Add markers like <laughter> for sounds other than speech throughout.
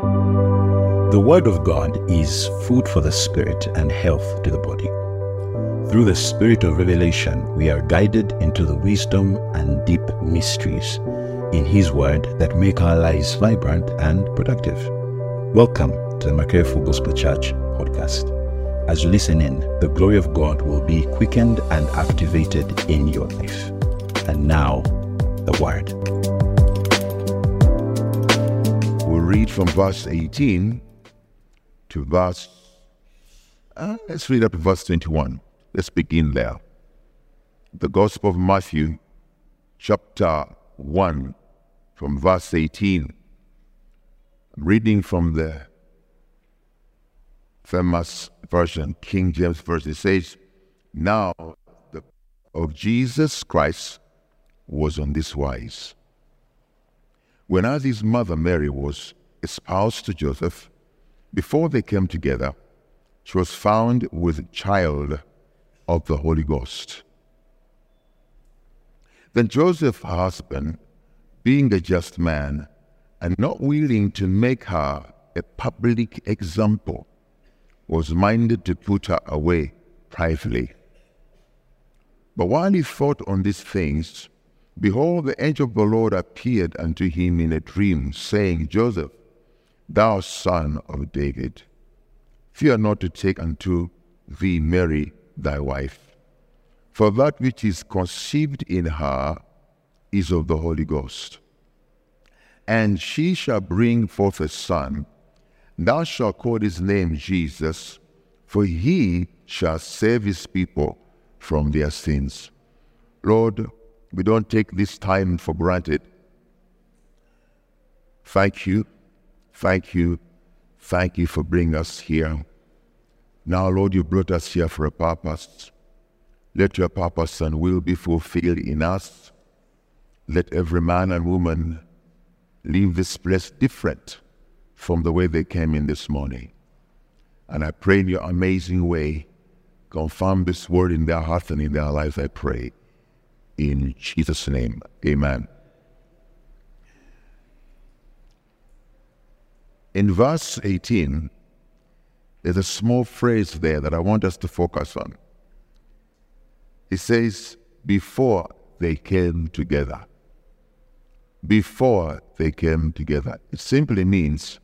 The Word of God is food for the spirit and health to the body. Through the Spirit of revelation, we are guided into the wisdom and deep mysteries in His Word that make our lives vibrant and productive. Welcome to the Makerere Gospel Church podcast. As you listen in, the glory of God will be quickened and activated in your life. And now, the Word. Read from verse 18 to verse, uh, let's read up to verse 21. Let's begin there. The Gospel of Matthew, chapter 1, from verse 18. I'm reading from the famous version, King James Version. It says, Now the of Jesus Christ was on this wise. When as his mother Mary was espoused to Joseph, before they came together, she was found with child of the Holy Ghost. Then Joseph, her husband, being a just man, and not willing to make her a public example, was minded to put her away privately. But while he thought on these things, behold, the angel of the Lord appeared unto him in a dream, saying, Joseph, thou son of David, fear not to take unto thee Mary thy wife, for that which is conceived in her is of the Holy Ghost. And she shall bring forth a son, thou shalt call his name Jesus, for he shall save his people from their sins. Lord, we don't take this time for granted. Thank you Thank you. Thank you for bringing us here. Now, Lord, you brought us here for a purpose. Let your purpose and will be fulfilled in us. Let every man and woman leave this place different from the way they came in this morning. And I pray in your amazing way, confirm this word in their hearts and in their lives, I pray. In Jesus' name, amen. In verse 18, there's a small phrase there that I want us to focus on. He says, before they came together. Before they came together. It simply means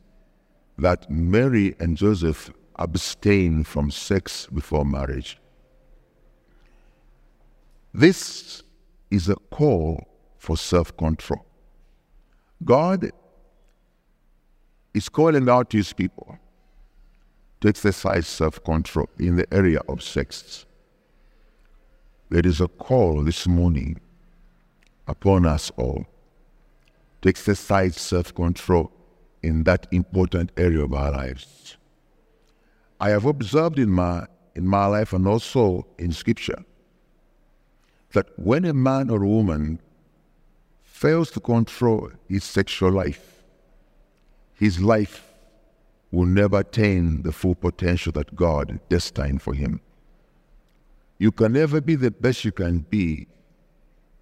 that Mary and Joseph abstained from sex before marriage. This is a call for self control. God is calling out to his people to exercise self control in the area of sex. There is a call this morning upon us all to exercise self control in that important area of our lives. I have observed in my, in my life and also in Scripture that when a man or a woman fails to control his sexual life, his life will never attain the full potential that God destined for him. You can never be the best you can be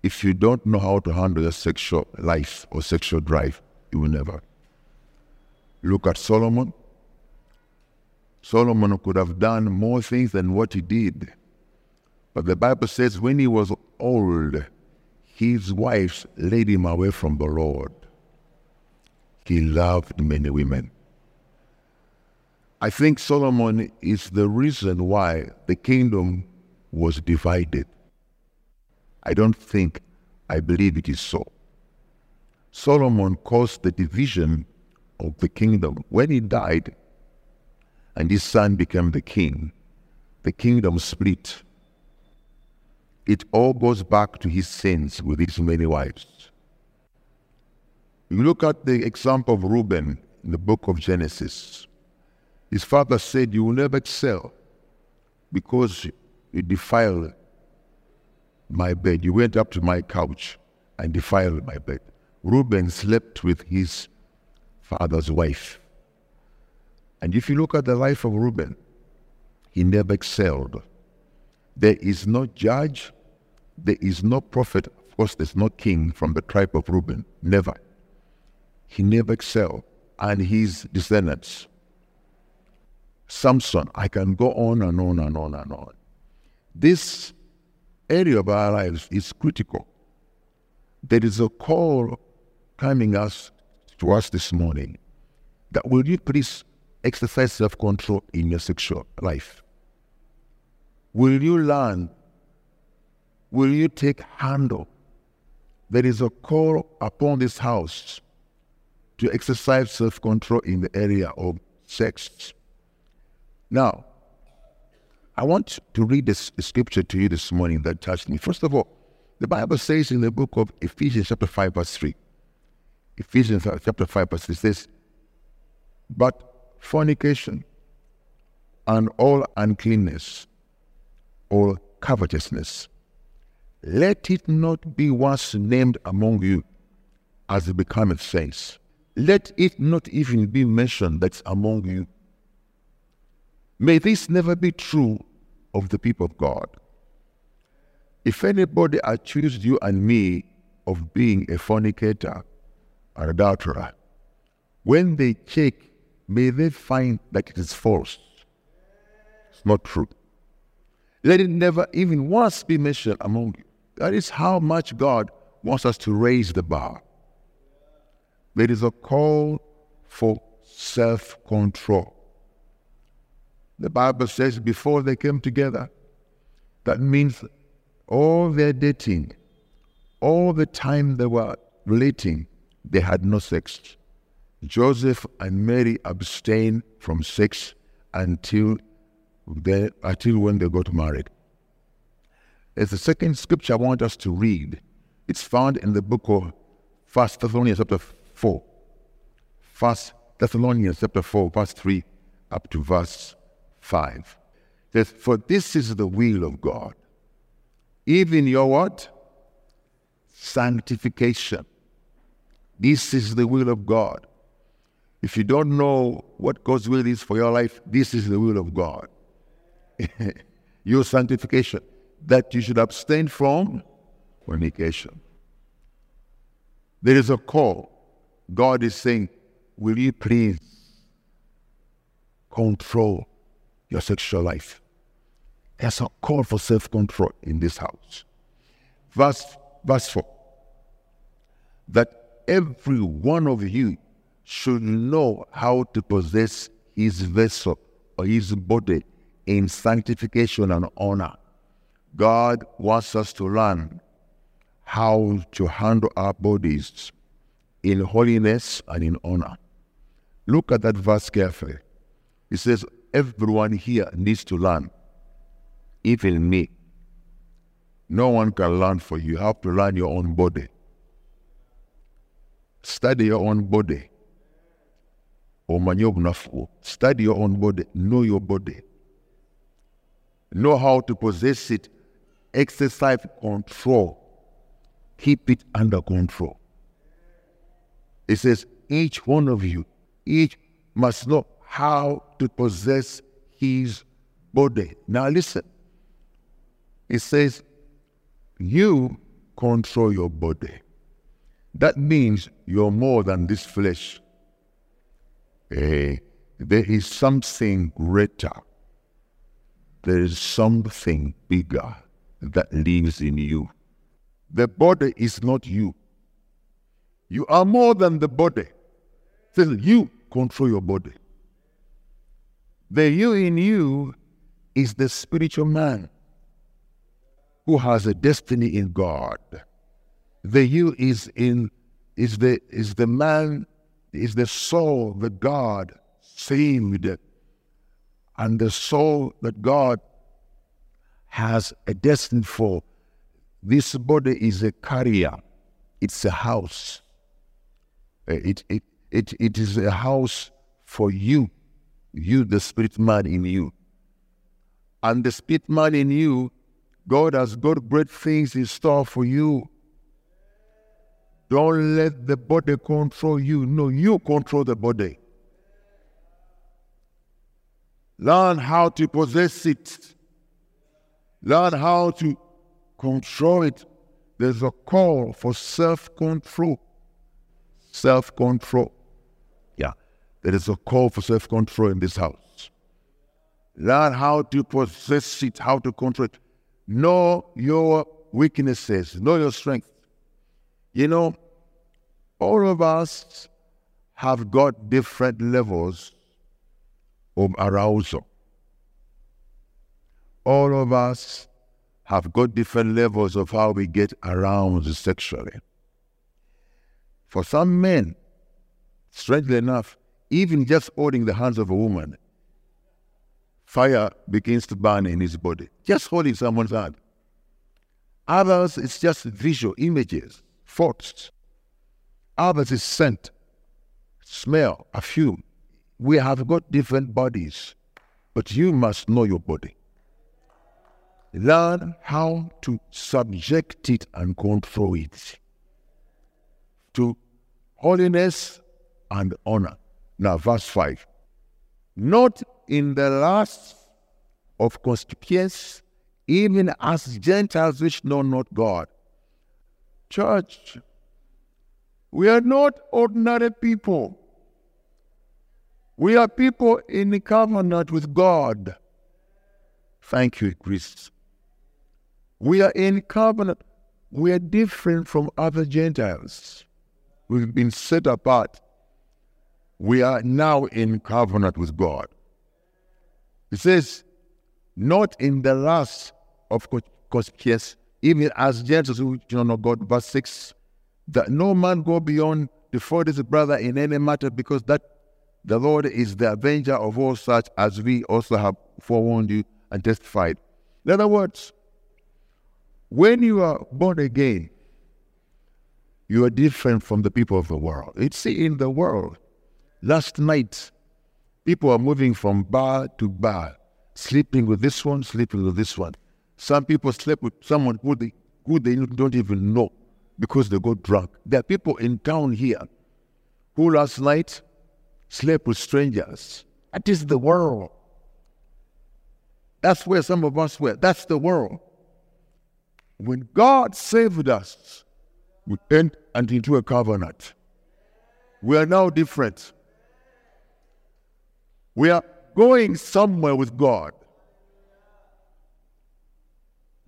if you don't know how to handle your sexual life or sexual drive. You will never. Look at Solomon. Solomon could have done more things than what he did. But the Bible says when he was old, his wives led him away from the Lord. He loved many women. I think Solomon is the reason why the kingdom was divided. I don't think, I believe it is so. Solomon caused the division of the kingdom. When he died and his son became the king, the kingdom split. It all goes back to his sins with his many wives. Look at the example of Reuben in the book of Genesis. His father said, You will never excel because you defiled my bed. You went up to my couch and defiled my bed. Reuben slept with his father's wife. And if you look at the life of Reuben, he never excelled. There is no judge, there is no prophet, of course, there's no king from the tribe of Reuben. Never he never excelled. and his descendants. Samson, I can go on and on and on and on. This area of our lives is critical. There is a call coming us to us this morning that will you please exercise self-control in your sexual life? Will you learn? Will you take handle? There is a call upon this house to exercise self-control in the area of sex. Now, I want to read this scripture to you this morning that touched me. First of all, the Bible says in the book of Ephesians, chapter 5, verse 3. Ephesians chapter 5, verse 3 says, But fornication and all uncleanness, all covetousness, let it not be once named among you as it becometh saints. Let it not even be mentioned that's among you May this never be true of the people of God. If anybody accused you and me of being a fornicator or adulterer, when they check, may they find that it is false. It's not true. Let it never even once be mentioned among you. That is how much God wants us to raise the bar. There is a call for self control. The Bible says before they came together. That means all their dating, all the time they were relating, they had no sex. Joseph and Mary abstained from sex until they, until when they got married. There's the second scripture I want us to read. It's found in the book of First Thessalonians chapter 4. First Thessalonians chapter 4, verse 3 up to verse 5. Says, For this is the will of God. Even your what? Sanctification. This is the will of God. If you don't know what God's will is for your life, this is the will of God. <laughs> your sanctification. That you should abstain from fornication. There is a call. God is saying, Will you please control your sexual life. There's a call for self control in this house. Verse, verse 4 that every one of you should know how to possess his vessel or his body in sanctification and honor. God wants us to learn how to handle our bodies in holiness and in honor. Look at that verse carefully. It says, everyone here needs to learn, even me. No one can learn for you. You have to learn your own body. Study your own body. Study your own body. Know your body. Know how to possess it. Exercise control. Keep it under control. It says, each one of you, each must know how to possess his body. Now listen. It says, you control your body. That means you're more than this flesh. Eh, there is something greater. There is something bigger that lives in you. The body is not you. You are more than the body. So you control your body. The you in you is the spiritual man who has a destiny in God. The you is in is the is the man is the soul that God saved, and the soul that God has a destiny for. This body is a carrier. It's a house. Uh, it, it, it, it is a house for you you, the spirit man in you. And the spirit man in you, God has got great things in store for you. Don't let the body control you. No, you control the body. Learn how to possess it. Learn how to control it. There's a call for self control. Self control. Yeah. there is a call for self control in this house. Learn how to possess it, how to control it. Know your weaknesses, know your strength. You know, all of us have got different levels of arousal. All of us have got different levels of how we get aroused sexually. For some men, strangely enough, even just holding the hands of a woman, fire begins to burn in his body. Just holding someone's hand. Others, it's just visual images, thoughts. Others is scent, smell, perfume. We have got different bodies, but you must know your body. Learn how to subject it and control it to holiness and honor. Now, verse 5. Not in the lust of concupiscence, even as Gentiles which know not God. Church, we are not ordinary people. We are people in covenant with God. Thank you, Christ. We are in covenant. We are different from other Gentiles. We've been set apart. We are now in covenant with God. It says, not in the last of concupiscence, even as who do not God. Verse 6 that no man go beyond the fault his brother in any matter, because that the Lord is the avenger of all such, as we also have forewarned you and testified. In other words, when you are born again, you are different from the people of the world. It's in the world. Last night, people are moving from bar to bar, sleeping with this one, sleeping with this one. Some people sleep with someone who they, who they don't even know because they got drunk. There are people in town here who last night slept with strangers. That is the world. That's where some of us were. That's the world. When God saved us, we entered into a covenant. We are now different. We are going somewhere with God.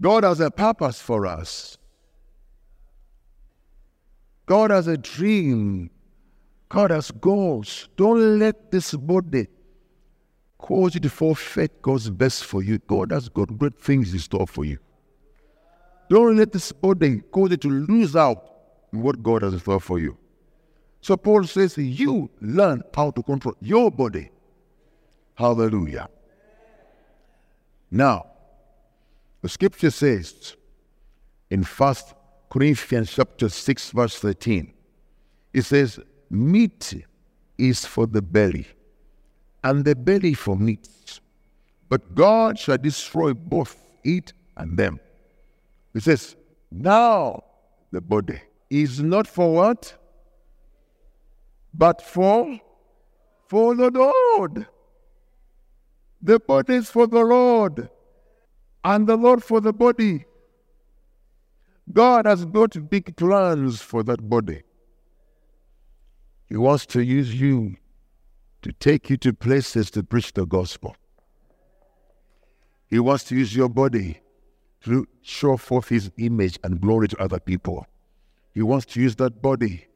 God has a purpose for us. God has a dream. God has goals. Don't let this body cause you to forfeit God's best for you. God has got great things in store for you. Don't let this body cause you to lose out on what God has in store for you. So Paul says, you learn how to control your body. Hallelujah. Now, the scripture says in First Corinthians chapter 6, verse 13. It says, Meat is for the belly, and the belly for meat. But God shall destroy both it and them. It says, Now the body is not for what? But for for the Lord. The body is for the Lord, and the Lord for the body. God has got big plans for that body. He wants to use you to take you to places to preach the gospel. He wants to use your body to show forth his image and glory to other people. He wants to use that body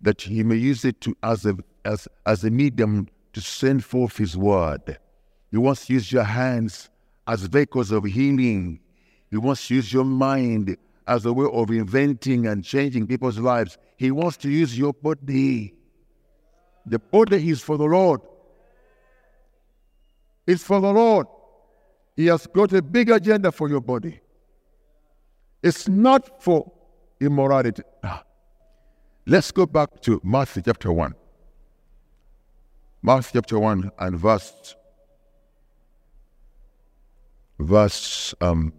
that he may use it to as a as as a medium to send forth his word. He wants to use your hands as vehicles of healing. He wants to use your mind as a way of inventing and changing people's lives. He wants to use your body. The body is for the Lord. It's for the Lord. He has got a big agenda for your body. It's not for immorality. Ah. Let's go back to Matthew chapter 1. Matthew chapter 1 and verse verse um,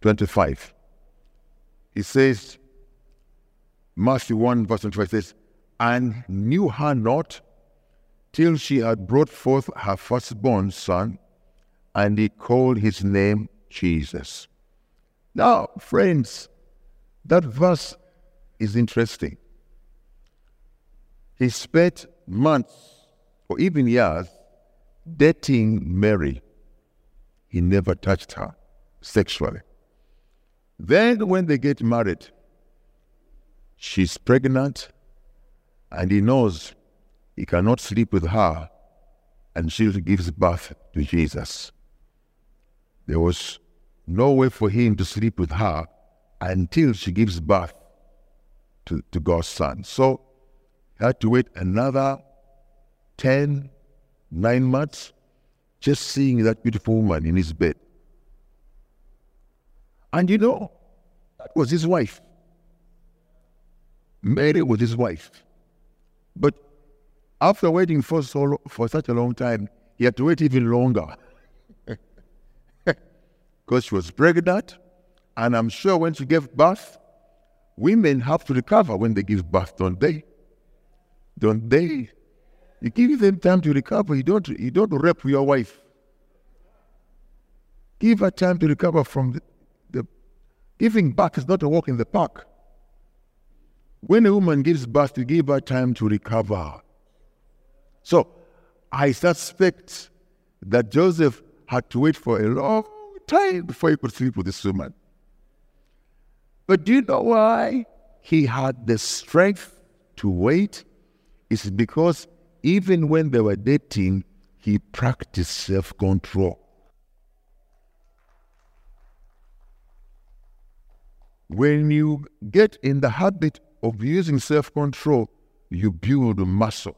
25. He says, Matthew 1, verse 25 says, And knew her not till she had brought forth her firstborn son, and he called his name Jesus. Now, friends, that verse is interesting. He spent months or even years dating Mary, he never touched her sexually. Then, when they get married, she's pregnant and he knows he cannot sleep with her and she gives birth to Jesus. There was no way for him to sleep with her until she gives birth to, to God's son. So he had to wait another 10, 9 months just seeing that beautiful woman in his bed. And you know, that was his wife. Mary was his wife. But after waiting for, so, for such a long time, he had to wait even longer. Because she was pregnant, and I'm sure when she gave birth, women have to recover when they give birth, don't they? Don't they? You give them time to recover. You don't, you don't rape your wife. Give her time to recover from the, the giving birth is not a walk in the park. When a woman gives birth, you give her time to recover. So I suspect that Joseph had to wait for a long time before he could sleep with this woman. But do you know why he had the strength to wait? It's because even when they were dating, he practiced self control. When you get in the habit of using self control, you build muscle,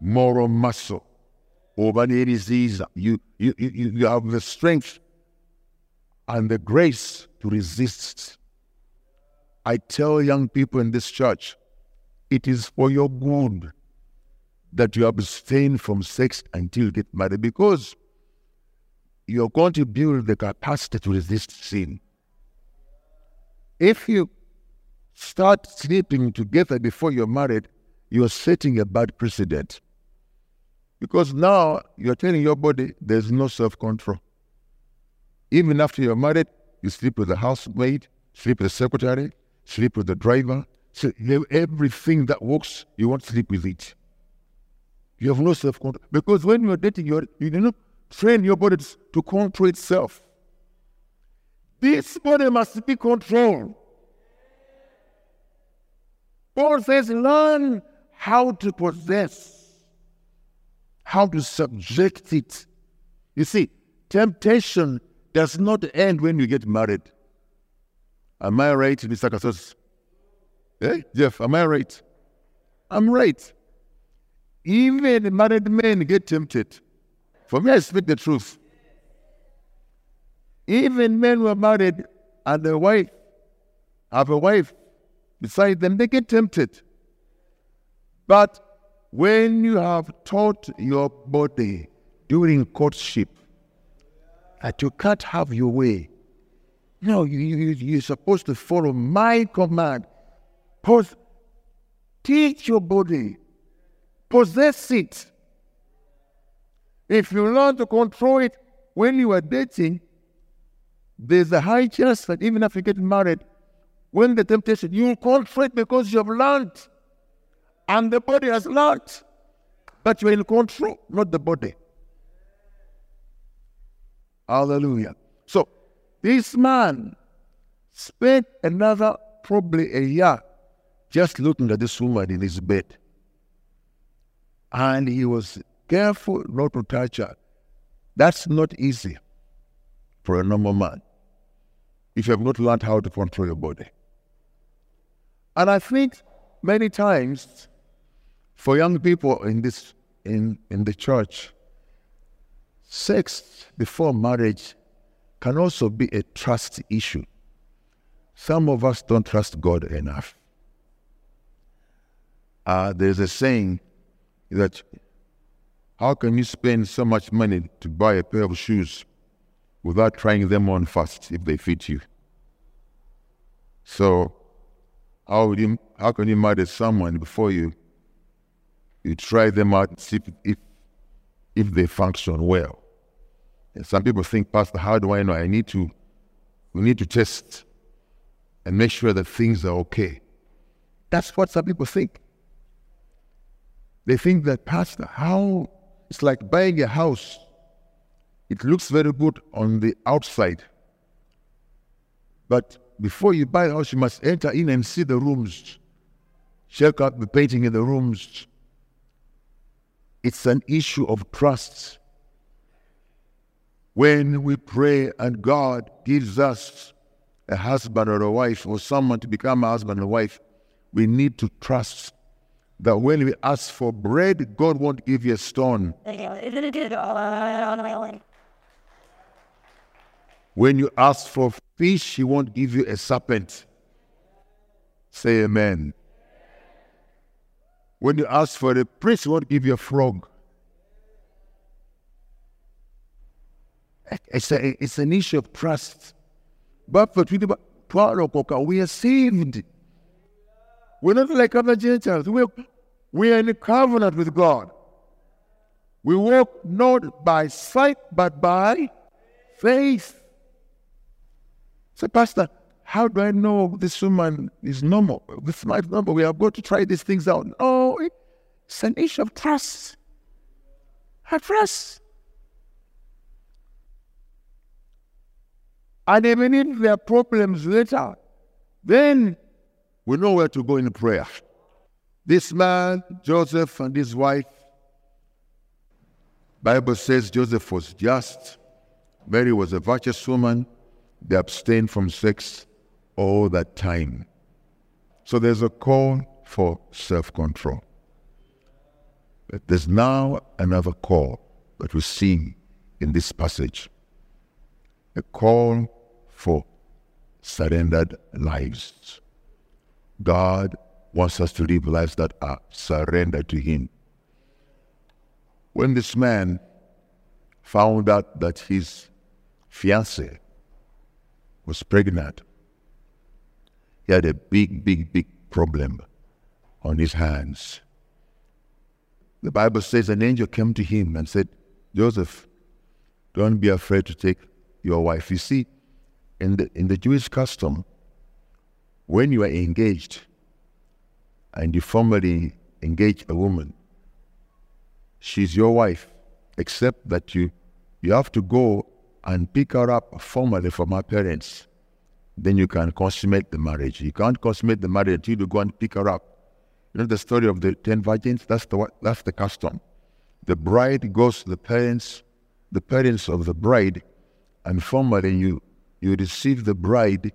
moral muscle. Over the disease, you, you, you, you have the strength and the grace to resist. I tell young people in this church, it is for your good that you abstain from sex until you get married because you're going to build the capacity to resist sin. If you start sleeping together before you're married, you're setting a bad precedent. Because now you're telling your body there's no self control. Even after you're married, you sleep with the housemaid, sleep with the secretary, sleep with the driver. So everything that works, you won't sleep with it. You have no self control. Because when you're dating, you're, you do not train your body to control itself. This body must be controlled. Paul says, learn how to possess, how to subject it. You see, temptation does not end when you get married. Am I right, Mr. Casos? Hey, eh, Jeff, am I right? I'm right. Even married men get tempted. For me, I speak the truth. Even men who are married and a wife have a wife beside them, they get tempted. But when you have taught your body during courtship that you can't have your way, no, you, you, you're supposed to follow my command. Pos- teach your body, possess it. If you learn to control it when you are dating, there's a high chance that even if you get married, when the temptation, you will control it because you have learned. And the body has learned. But you're in control, not the body. Hallelujah. So this man spent another probably a year just looking at this woman in his bed. And he was careful not to touch her. That's not easy for a normal man if you have not learned how to control your body. And I think many times for young people in this in, in the church, sex before marriage can also be a trust issue. Some of us don't trust God enough. Uh, there's a saying that how can you spend so much money to buy a pair of shoes without trying them on first if they fit you. So how would you how can you marry someone before you you try them out and see if if they function well? And some people think, Pastor, how do I know? I need to we need to test and make sure that things are okay. That's what some people think. They think that, Pastor, how it's like buying a house. It looks very good on the outside. But before you buy a house, you must enter in and see the rooms, check out the painting in the rooms. It's an issue of trust. When we pray and God gives us a husband or a wife or someone to become a husband or wife, we need to trust that when we ask for bread, God won't give you a stone. When you ask for fish, He won't give you a serpent. Say amen. When you ask for a priest won't give you a frog. It's, a, it's an issue of trust. But for we are saved. We're not like other Gentiles. We're, we are in a covenant with God. We walk not by sight, but by faith. So, Pastor, how do I know this woman is normal? This is normal. We have got to try these things out. Oh, it's an issue of trust. Have trust. And even if there are problems later, then we know where to go in prayer. This man, Joseph, and his wife, Bible says Joseph was just, Mary was a virtuous woman. They abstained from sex all that time. So there's a call for self-control. But there's now another call that we see in this passage. A call for surrendered lives. God wants us to live lives that are surrendered to Him. When this man found out that his fiancée was pregnant, he had a big, big, big problem on his hands. The Bible says an angel came to him and said, Joseph, don't be afraid to take your wife. You see, in the, in the Jewish custom, when you are engaged and you formally engage a woman, she's your wife, except that you, you have to go and pick her up formally from her parents. Then you can consummate the marriage. You can't consummate the marriage until you go and pick her up. You know the story of the ten virgins? That's the, that's the custom. The bride goes to the parents, the parents of the bride, and formally you you receive the bride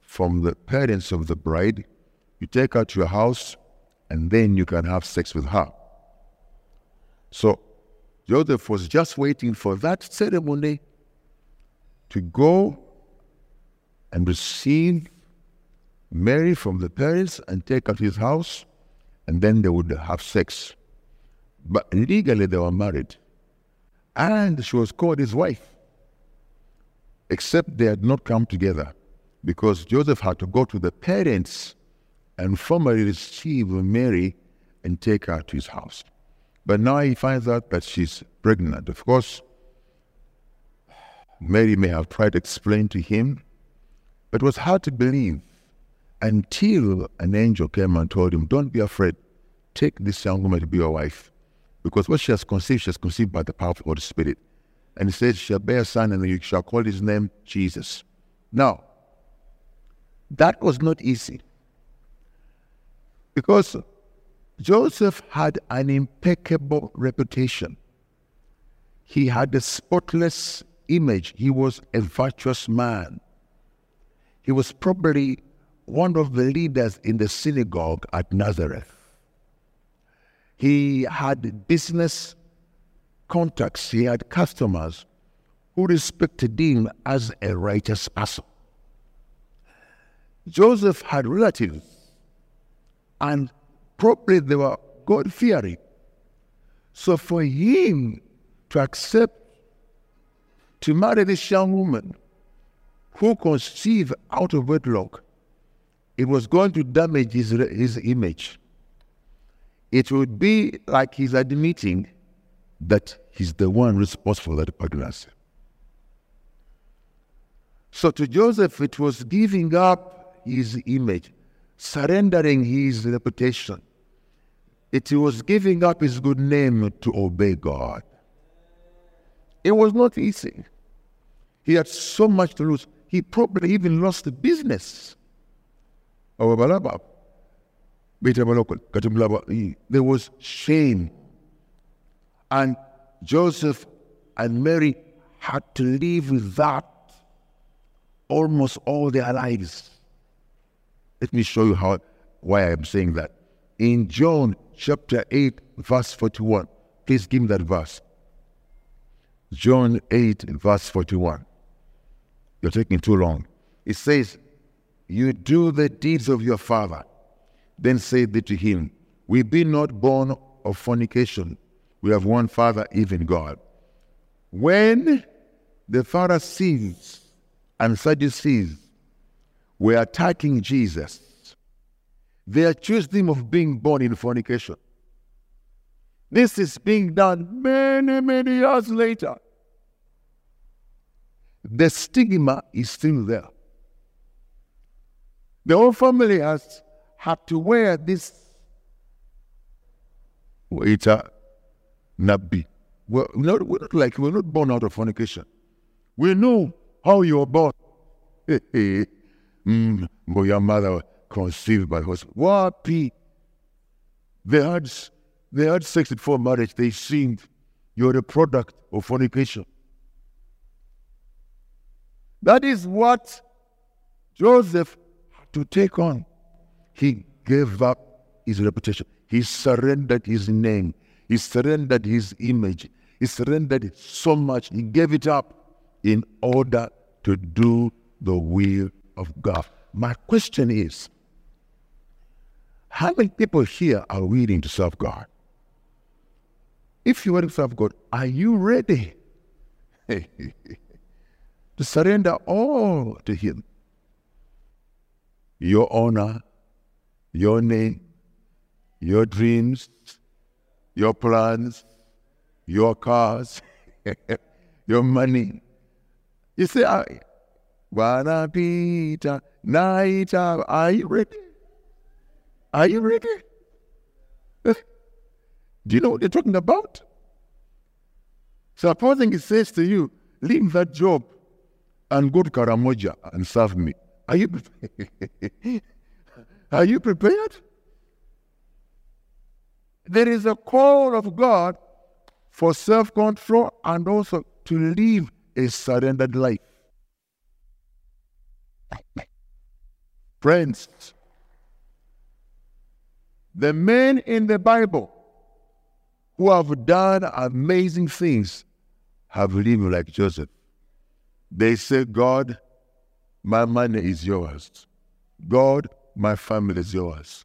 from the parents of the bride, you take her to your house, and then you can have sex with her. So Joseph was just waiting for that ceremony to go and receive Mary from the parents and take her to his house, and then they would have sex. But legally, they were married. And she was called his wife except they had not come together because Joseph had to go to the parents and formally receive Mary and take her to his house. But now he finds out that she's pregnant. Of course, Mary may have tried to explain to him, but it was hard to believe until an angel came and told him, Don't be afraid, take this young woman to be your wife. Because what she has conceived, she has conceived by the power of the Holy Spirit and he said, She shall bear a son, and you shall call his name Jesus. Now, that was not easy. Because Joseph had an impeccable reputation. He had a spotless image. He was a virtuous man. He was probably one of the leaders in the synagogue at Nazareth. He had business contacts, he had customers who respected him as a righteous person. Joseph had relatives, and probably they were God fearing. So for him to accept to marry this young woman who conceived out of wedlock, it was going to damage his, his image. It would be like he's admitting that he's the one responsible for the pregnancy. So to Joseph, it was giving up his image, surrendering his reputation, It was giving up his good name to obey God. It was not easy. He had so much to lose. He probably even lost the business. There was shame. And Joseph and Mary had to live with that almost all their lives. Let me show you how why I'm saying that. In John chapter 8, verse 41, please give me that verse. John 8, verse 41. You're taking too long. It says, You do the deeds of your father. Then said they to him, We be not born of fornication. We have one father, even God. When the Pharisees and Sadducees were attacking Jesus, they accused him of being born in fornication. This is being done many, many years later the stigma is still there. The whole family has had to wear this waiter nabi. We're not, we're not like we're not born out of fornication. We know how you were born. <laughs> mm, but your mother conceived by husband. Wapi. They had they had sex before marriage. They seemed you're a product of fornication. That is what Joseph to take on. He gave up his reputation. He surrendered his name. He surrendered his image. He surrendered it so much. He gave it up in order to do the will of God. My question is how many people here are willing to serve God? If you want to serve God, are you ready? <laughs> to surrender all to Him. Your honor, your name, your dreams, your plans, your cars, <laughs> your money. You say, Wana Peter, Naita, are you ready? Are you ready? Do you know what they're talking about? Supposing it says to you, leave that job and go to Karamoja and serve me. Are you prepared? <laughs> Are you prepared? There is a call of God for self control and also to live a surrendered life. Friends, the men in the Bible who have done amazing things have lived like Joseph. They say, God, my money is yours. God, my family is yours.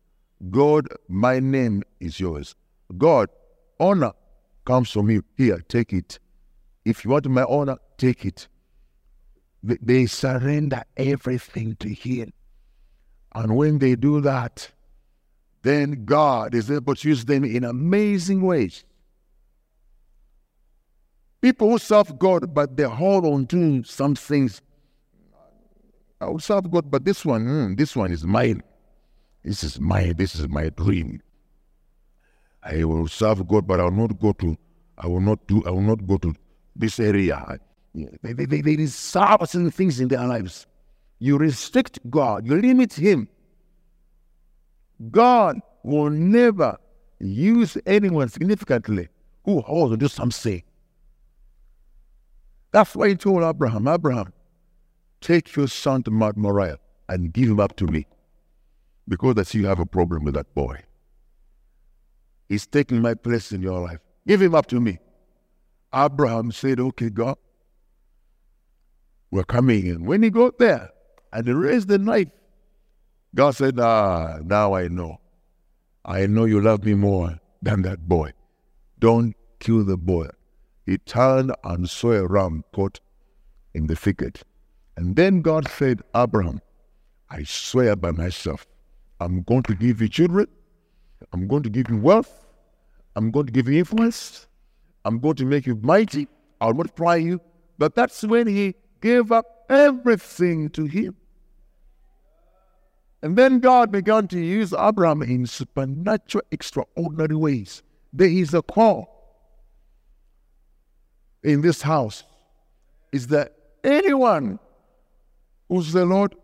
God, my name is yours. God, honor comes from you. Here, take it. If you want my honor, take it. They surrender everything to Him. And when they do that, then God is able to use them in amazing ways. People who serve God, but they hold on to some things. I will serve God, but this one, mm, this one is mine. This is my, this is my dream. I will serve God, but I will not go to, I will not do, I will not go to this area. They, they, they, they serve certain things in their lives. You restrict God, you limit Him. God will never use anyone significantly who holds to something. That's why he told Abraham, Abraham, take your son to Mount Moriah and give him up to me. Because I see you have a problem with that boy. He's taking my place in your life. Give him up to me. Abraham said, Okay, God, we're coming in. When he got there and he raised the knife, God said, Ah, now I know. I know you love me more than that boy. Don't kill the boy he turned and saw a ram caught in the thicket. And then God said, Abraham, I swear by myself, I'm going to give you children, I'm going to give you wealth, I'm going to give you influence, I'm going to make you mighty, I'll multiply you. But that's when he gave up everything to him. And then God began to use Abraham in supernatural, extraordinary ways. There is a call in this house. Is that anyone who's the Lord,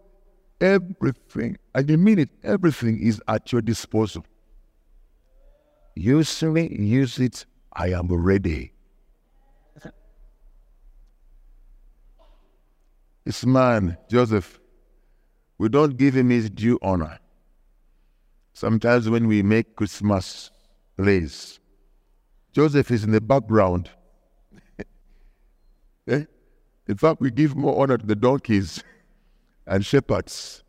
everything, and you mean it, everything is at your disposal. Use me, use it, I am ready. This man, Joseph, we don't give him his due honor. Sometimes when we make Christmas plays, Joseph is in the background. <laughs> eh? In fact, we give more honor to the donkeys <laughs> and shepherds.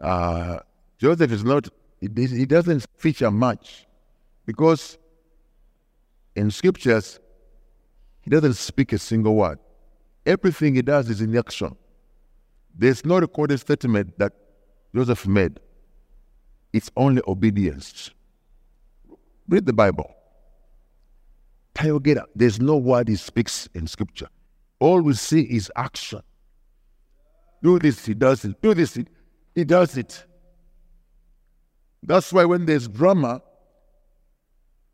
Uh, Joseph is not, he doesn't feature much because in scriptures, he doesn't speak a single word. Everything he does is in action. There's no recorded statement that Joseph made. It's only obedience. Read the Bible. There's no word he speaks in scripture. All we see is action. Do this, he does it. Do this, he does it. That's why when there's drama,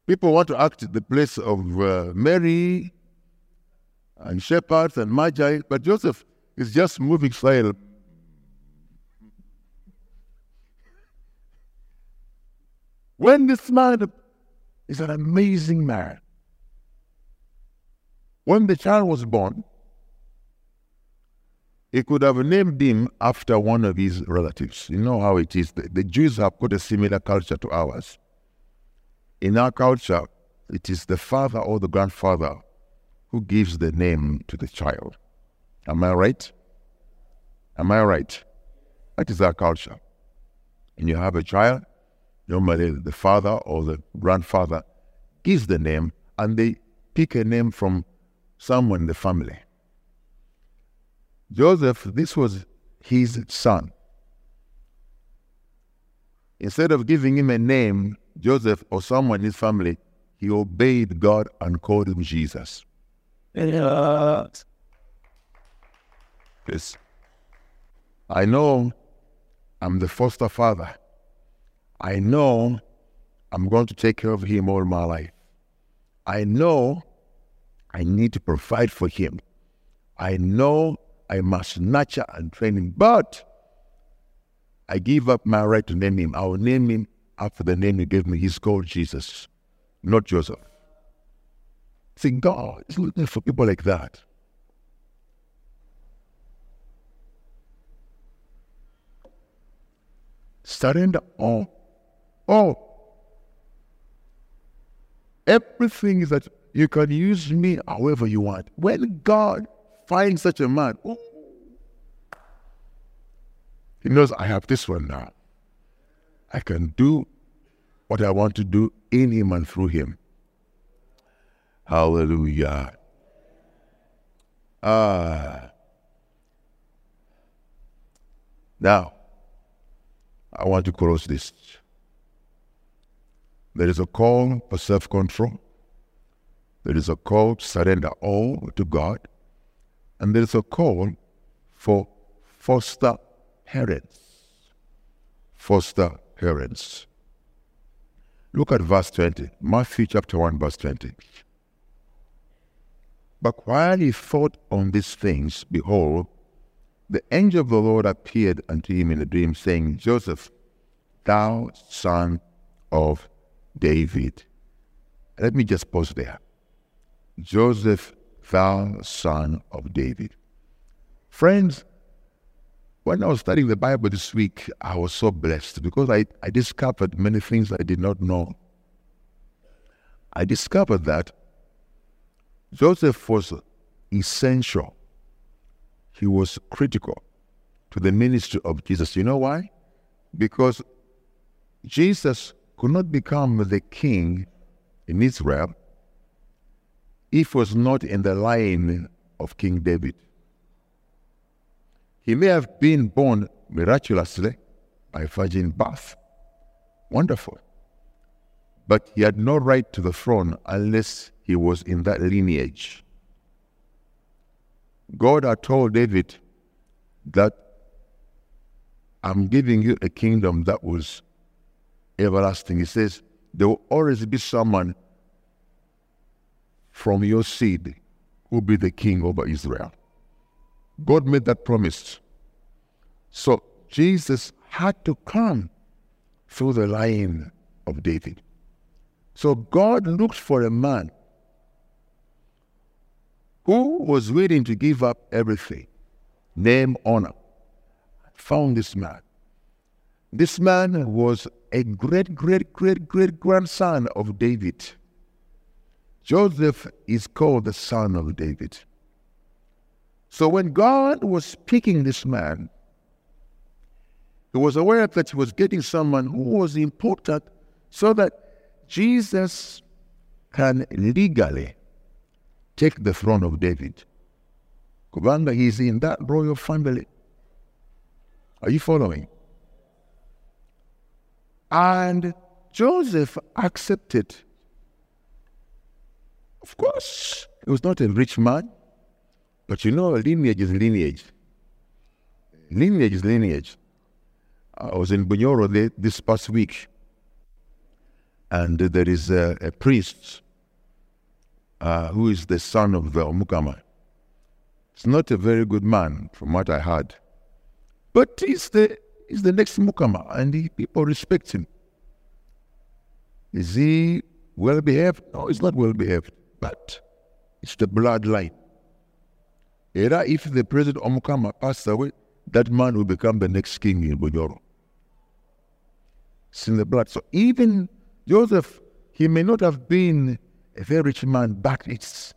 people want to act the place of uh, Mary and shepherds and magi, but Joseph is just moving silent. When this man is an amazing man, when the child was born, he could have named him after one of his relatives. You know how it is. The, the Jews have got a similar culture to ours. In our culture, it is the father or the grandfather who gives the name to the child. Am I right? Am I right? That is our culture. And you have a child, normally the father or the grandfather gives the name and they pick a name from someone in the family. Joseph, this was his son. Instead of giving him a name, Joseph or someone in his family, he obeyed God and called him Jesus. Yes. I know I'm the foster father. I know I'm going to take care of him all my life. I know I need to provide for him. I know I must nurture and train him, but I give up my right to name him. I will name him after the name he gave me. He's called Jesus, not Joseph. See, God is looking for people like that. Surrender all. All. Everything is that you can use me however you want. When God finds such a man, ooh, he knows I have this one now. I can do what I want to do in him and through him. Hallelujah. Ah. Now, I want to close this. There is a call for self control. There is a call to surrender all to God. And there is a call for foster parents. Foster parents. Look at verse 20, Matthew chapter 1, verse 20. But while he thought on these things, behold, the angel of the Lord appeared unto him in a dream, saying, Joseph, thou son of David. Let me just pause there. Joseph, thou son of David. Friends, when I was studying the Bible this week, I was so blessed because I, I discovered many things I did not know. I discovered that Joseph was essential. He was critical to the ministry of Jesus. You know why? Because Jesus could not become the king in Israel if was not in the line of King David. He may have been born miraculously by virgin birth. Wonderful. But he had no right to the throne unless he was in that lineage. God had told David that I'm giving you a kingdom that was everlasting. He says, there will always be someone from your seed will be the king over Israel. God made that promise. So Jesus had to come through the line of David. So God looked for a man who was willing to give up everything, name, honor. Found this man. This man was a great, great, great, great grandson of David. Joseph is called the son of David. So when God was picking this man, he was aware that he was getting someone who was important so that Jesus can legally take the throne of David. Kubanda, he's in that royal family. Are you following? And Joseph accepted. Of course, he was not a rich man, but you know, lineage is lineage. Lineage is lineage. I was in Bunyoro this past week, and there is a, a priest uh, who is the son of the Omukama. He's not a very good man, from what I heard, but he's the he's the next Mukama, and he, people respect him. Is he well behaved? No, he's not well behaved, it's the bloodline. Era, if the president Omukama passed away, that man will become the next king in Bunyoro. It's in the blood. So even Joseph, he may not have been a very rich man, but it's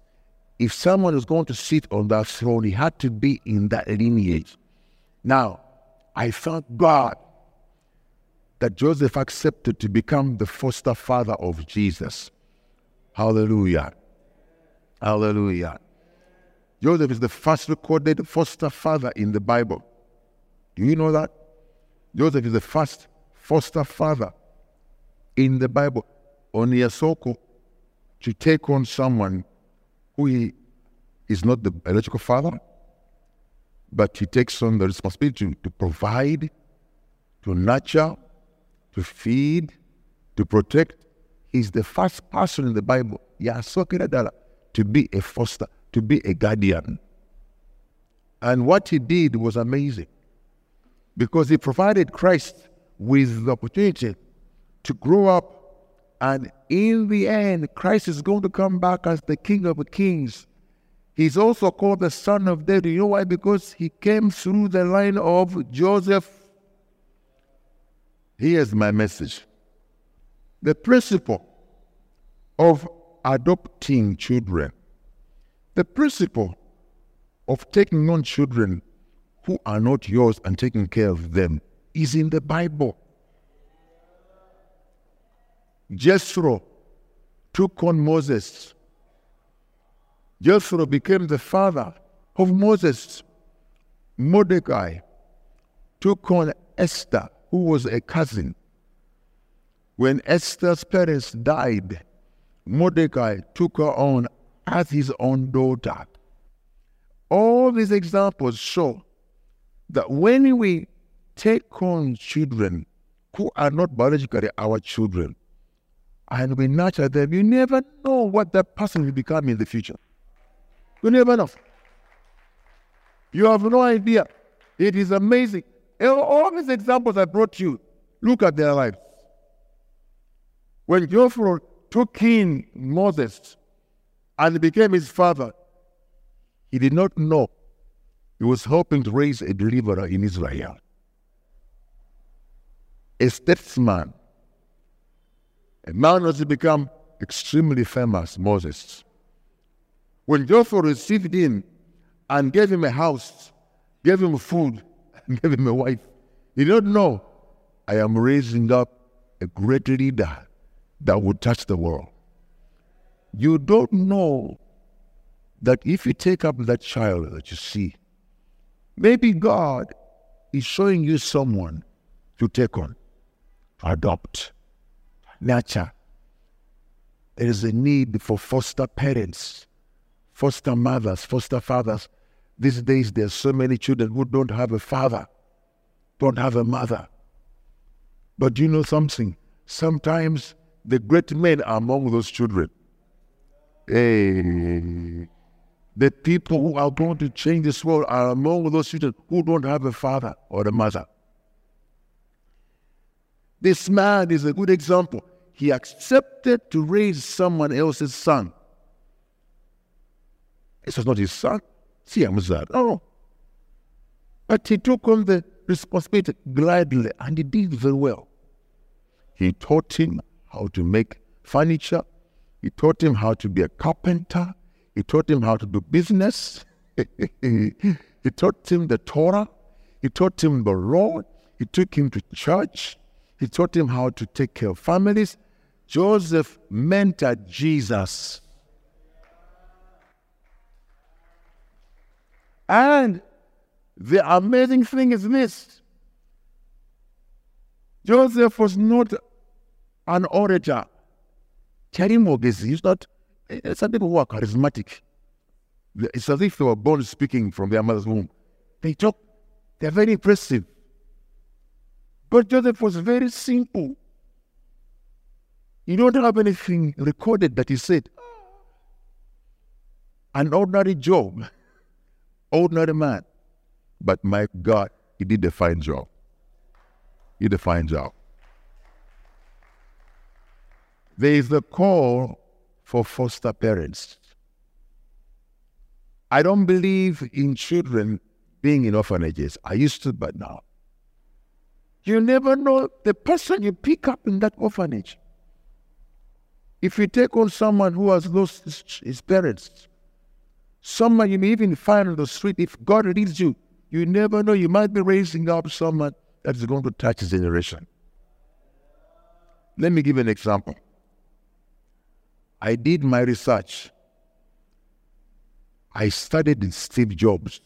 if someone is going to sit on that throne, he had to be in that lineage. Now, I thank God that Joseph accepted to become the foster father of Jesus. Hallelujah. Hallelujah. Joseph is the first recorded foster father in the Bible. Do you know that? Joseph is the first foster father in the Bible. Onyesoko to take on someone who he is not the biological father, but he takes on the responsibility to, provide, to nurture, to feed, to protect. He's the first person in the Bible, to be a foster, to be a guardian. And what he did was amazing because he provided Christ with the opportunity to grow up. And in the end, Christ is going to come back as the King of Kings. He's also called the Son of David. You know why? Because he came through the line of Joseph Here's my message the principle of adopting children, the principle of taking on children who are not yours and taking care of them is in the Bible. Jethro took on Moses. Jethro became the father of Moses. Mordecai took on Esther who was a cousin. When Esther's parents died, Mordecai took her on as his own daughter. All these examples show that when we take on children who are not biologically our children and we nurture them, you never know what that person will become in the future. You never know. You have no idea. It is amazing. All these examples I brought you, look at their lives. When Joshua took in Moses and became his father, he did not know he was hoping to raise a deliverer in Israel. A statesman, a man who has become extremely famous, Moses. When Joshua received him and gave him a house, gave him food, <laughs> and gave him a wife. He did not know I am raising up a great leader that will touch the world. You don't know that if you take up that child that you see, maybe God is showing you someone to take on, adopt, nurture. There is a need for foster parents, foster mothers, foster fathers these days, there's so many children who don't have a father. don't have a mother. But you know something? Sometimes the great men are among those children. Hey, the people who are going to change this world are among those children who don't have a father or a mother. This man is a good example. He accepted to raise someone else's son. This was not his son. See, I'm that. No. But he took on the responsibility gladly and he did very well. He taught him how to make furniture. He taught him how to be a carpenter. He taught him how to do business. <laughs> he taught him the Torah. He taught him the law. He took him to church. He taught him how to take care of families. Joseph mentored Jesus. And the amazing thing is this Joseph was not an orator. Charimogezi He's not, eh, some people who are charismatic. It's as if they were born speaking from their mother's womb. They talk, they're very impressive. But Joseph was very simple. You don't have anything recorded that he said. An ordinary job, ordinary man. But my God, he did a fine job. He did a fine job. There is the call for foster parents. I don't believe in children being in orphanages. I used to, but now. You never know the person you pick up in that orphanage. If you take on someone who has lost his, parents, someone you may even find on the street, if God leads you, you never know. You might be raising up someone that is going to touch his generation. Let me give an example. I did my research. I studied Steve Jobs.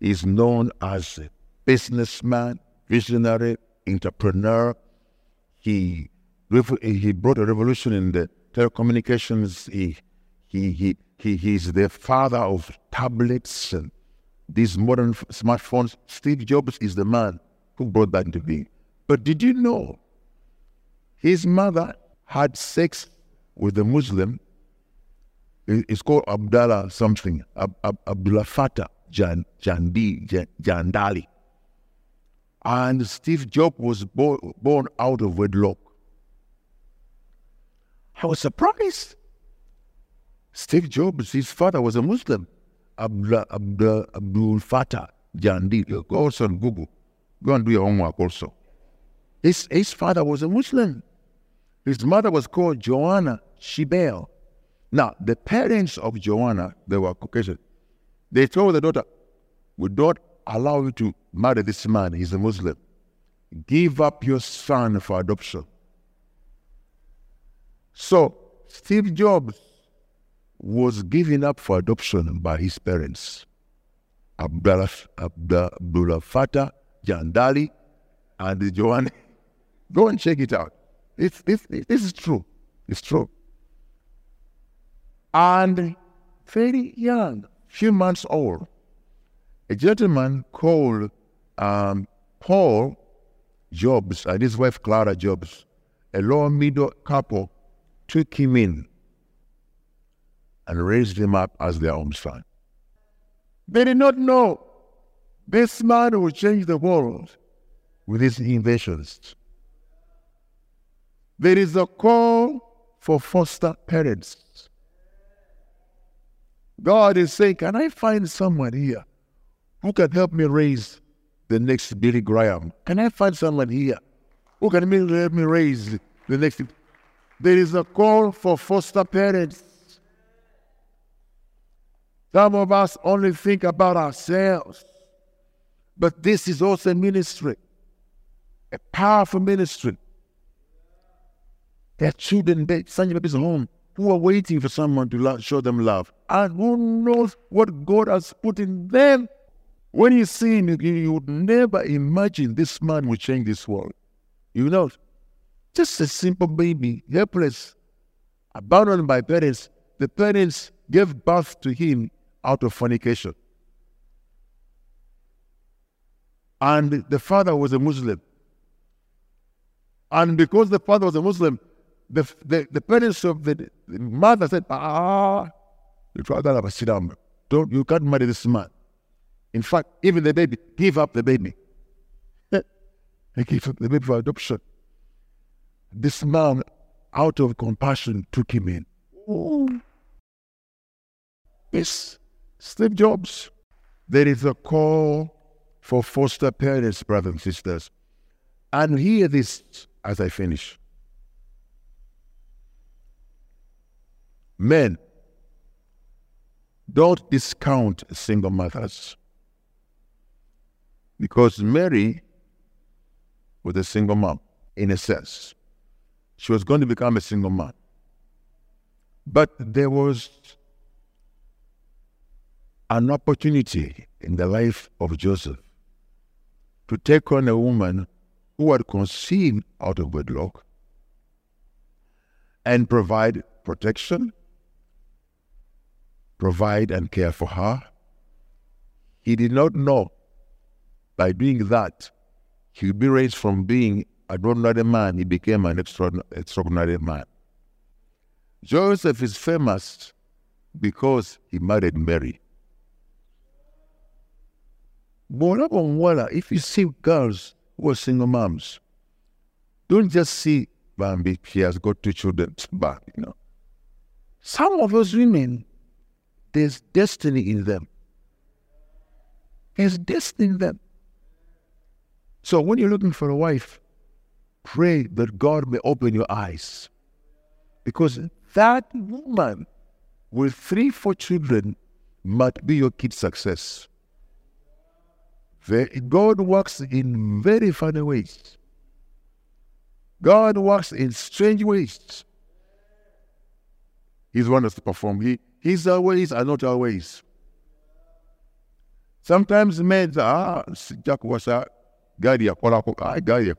He's known as a businessman, visionary, entrepreneur. He, he brought a revolution in the telecommunications. He, he, he, he, he's the father of tablets and these modern smartphones, Steve Jobs is the man who brought that into being. But did you know his mother had sex with a Muslim? It's called Abdullah something, Ab, Ab, Abdullah Fatah Jan, Jandi, Jandali. And Steve Jobs was bo- born out of wedlock. I was surprised. Steve Jobs, his father was a Muslim. Abdul, Abdul, Abdul Fattah Jandi. Go also on Google. Go and do your homework also. His, his father was a Muslim. His mother was called Joanna Schieble. Now, the parents of Joanna, they were Caucasian. They told the daughter, we don't allow you to marry this man. He's a Muslim. Give up your son for adoption. So, Steve Jobs was given up for adoption by his parents, Abdullah, Abdullah Fatah, Jandali, and Joanna. <laughs> Go and check it out. It's, it's, this is true. It's true. And very young, few months old, a gentleman called um, Paul Jobs and his wife Clara Jobs, a lower middle couple, took him in and raised him up as their own son. They did not know this man will change the world with his inventions. There is a call for foster parents. God is saying, Can I find someone here who can help me raise the next Billy Graham? Can I find someone here who can help me raise the next? There is a call for foster parents. Some of us only think about ourselves. But this is also a ministry, a powerful ministry. There are children, sending babies home who are waiting for someone to love, show them love. And who knows what God has put in them. When you see him, you would never imagine this man will change this world. You know, just a simple baby, helpless, abandoned by parents. The parents gave birth to him out of fornication. And the father was a Muslim. And because the father was a Muslim, the, the, the parents of the, the mother said, ah, the father of down. Don't, you can't marry this man. In fact, even the baby, give up the baby. He gave up the baby for adoption. This man, out of compassion, took him in. Oh. Yes, Steve Jobs. There is a call for foster parents, brothers and sisters. And hear this as I finish. Men, don't discount single mothers. Because Mary was a single mom, in a sense. She was going to become a single mom. But there was an opportunity in the life of Joseph to take on a woman who had conceived out of wedlock and provide protection, provide and care for her. He did not know by doing that he would be raised from being an ordinary man, he became an extraordinary man. Joseph is famous because he married Mary. But if you see girls who are single moms, don't just see Bambi, she has got two children, but you know. Some of those women, there's destiny in them. There's destiny in them. So when you're looking for a wife, pray that God may open your eyes. Because that woman with three, four children might be your kid's success. God works in very funny ways. God works in strange ways. He's one to perform. He, his ways are not our ways. Sometimes men say, ah, Jack a guy, I guy,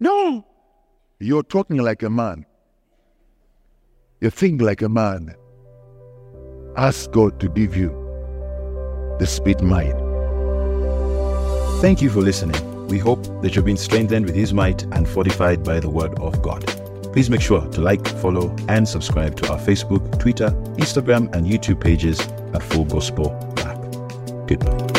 No. You're talking like a man. You think like a man. Ask God to give you the spirit mind. Thank you for listening. We hope that you've been strengthened with His might and fortified by the Word of God. Please make sure to like, follow, and subscribe to our Facebook, Twitter, Instagram, and YouTube pages at Full Gospel App. Goodbye.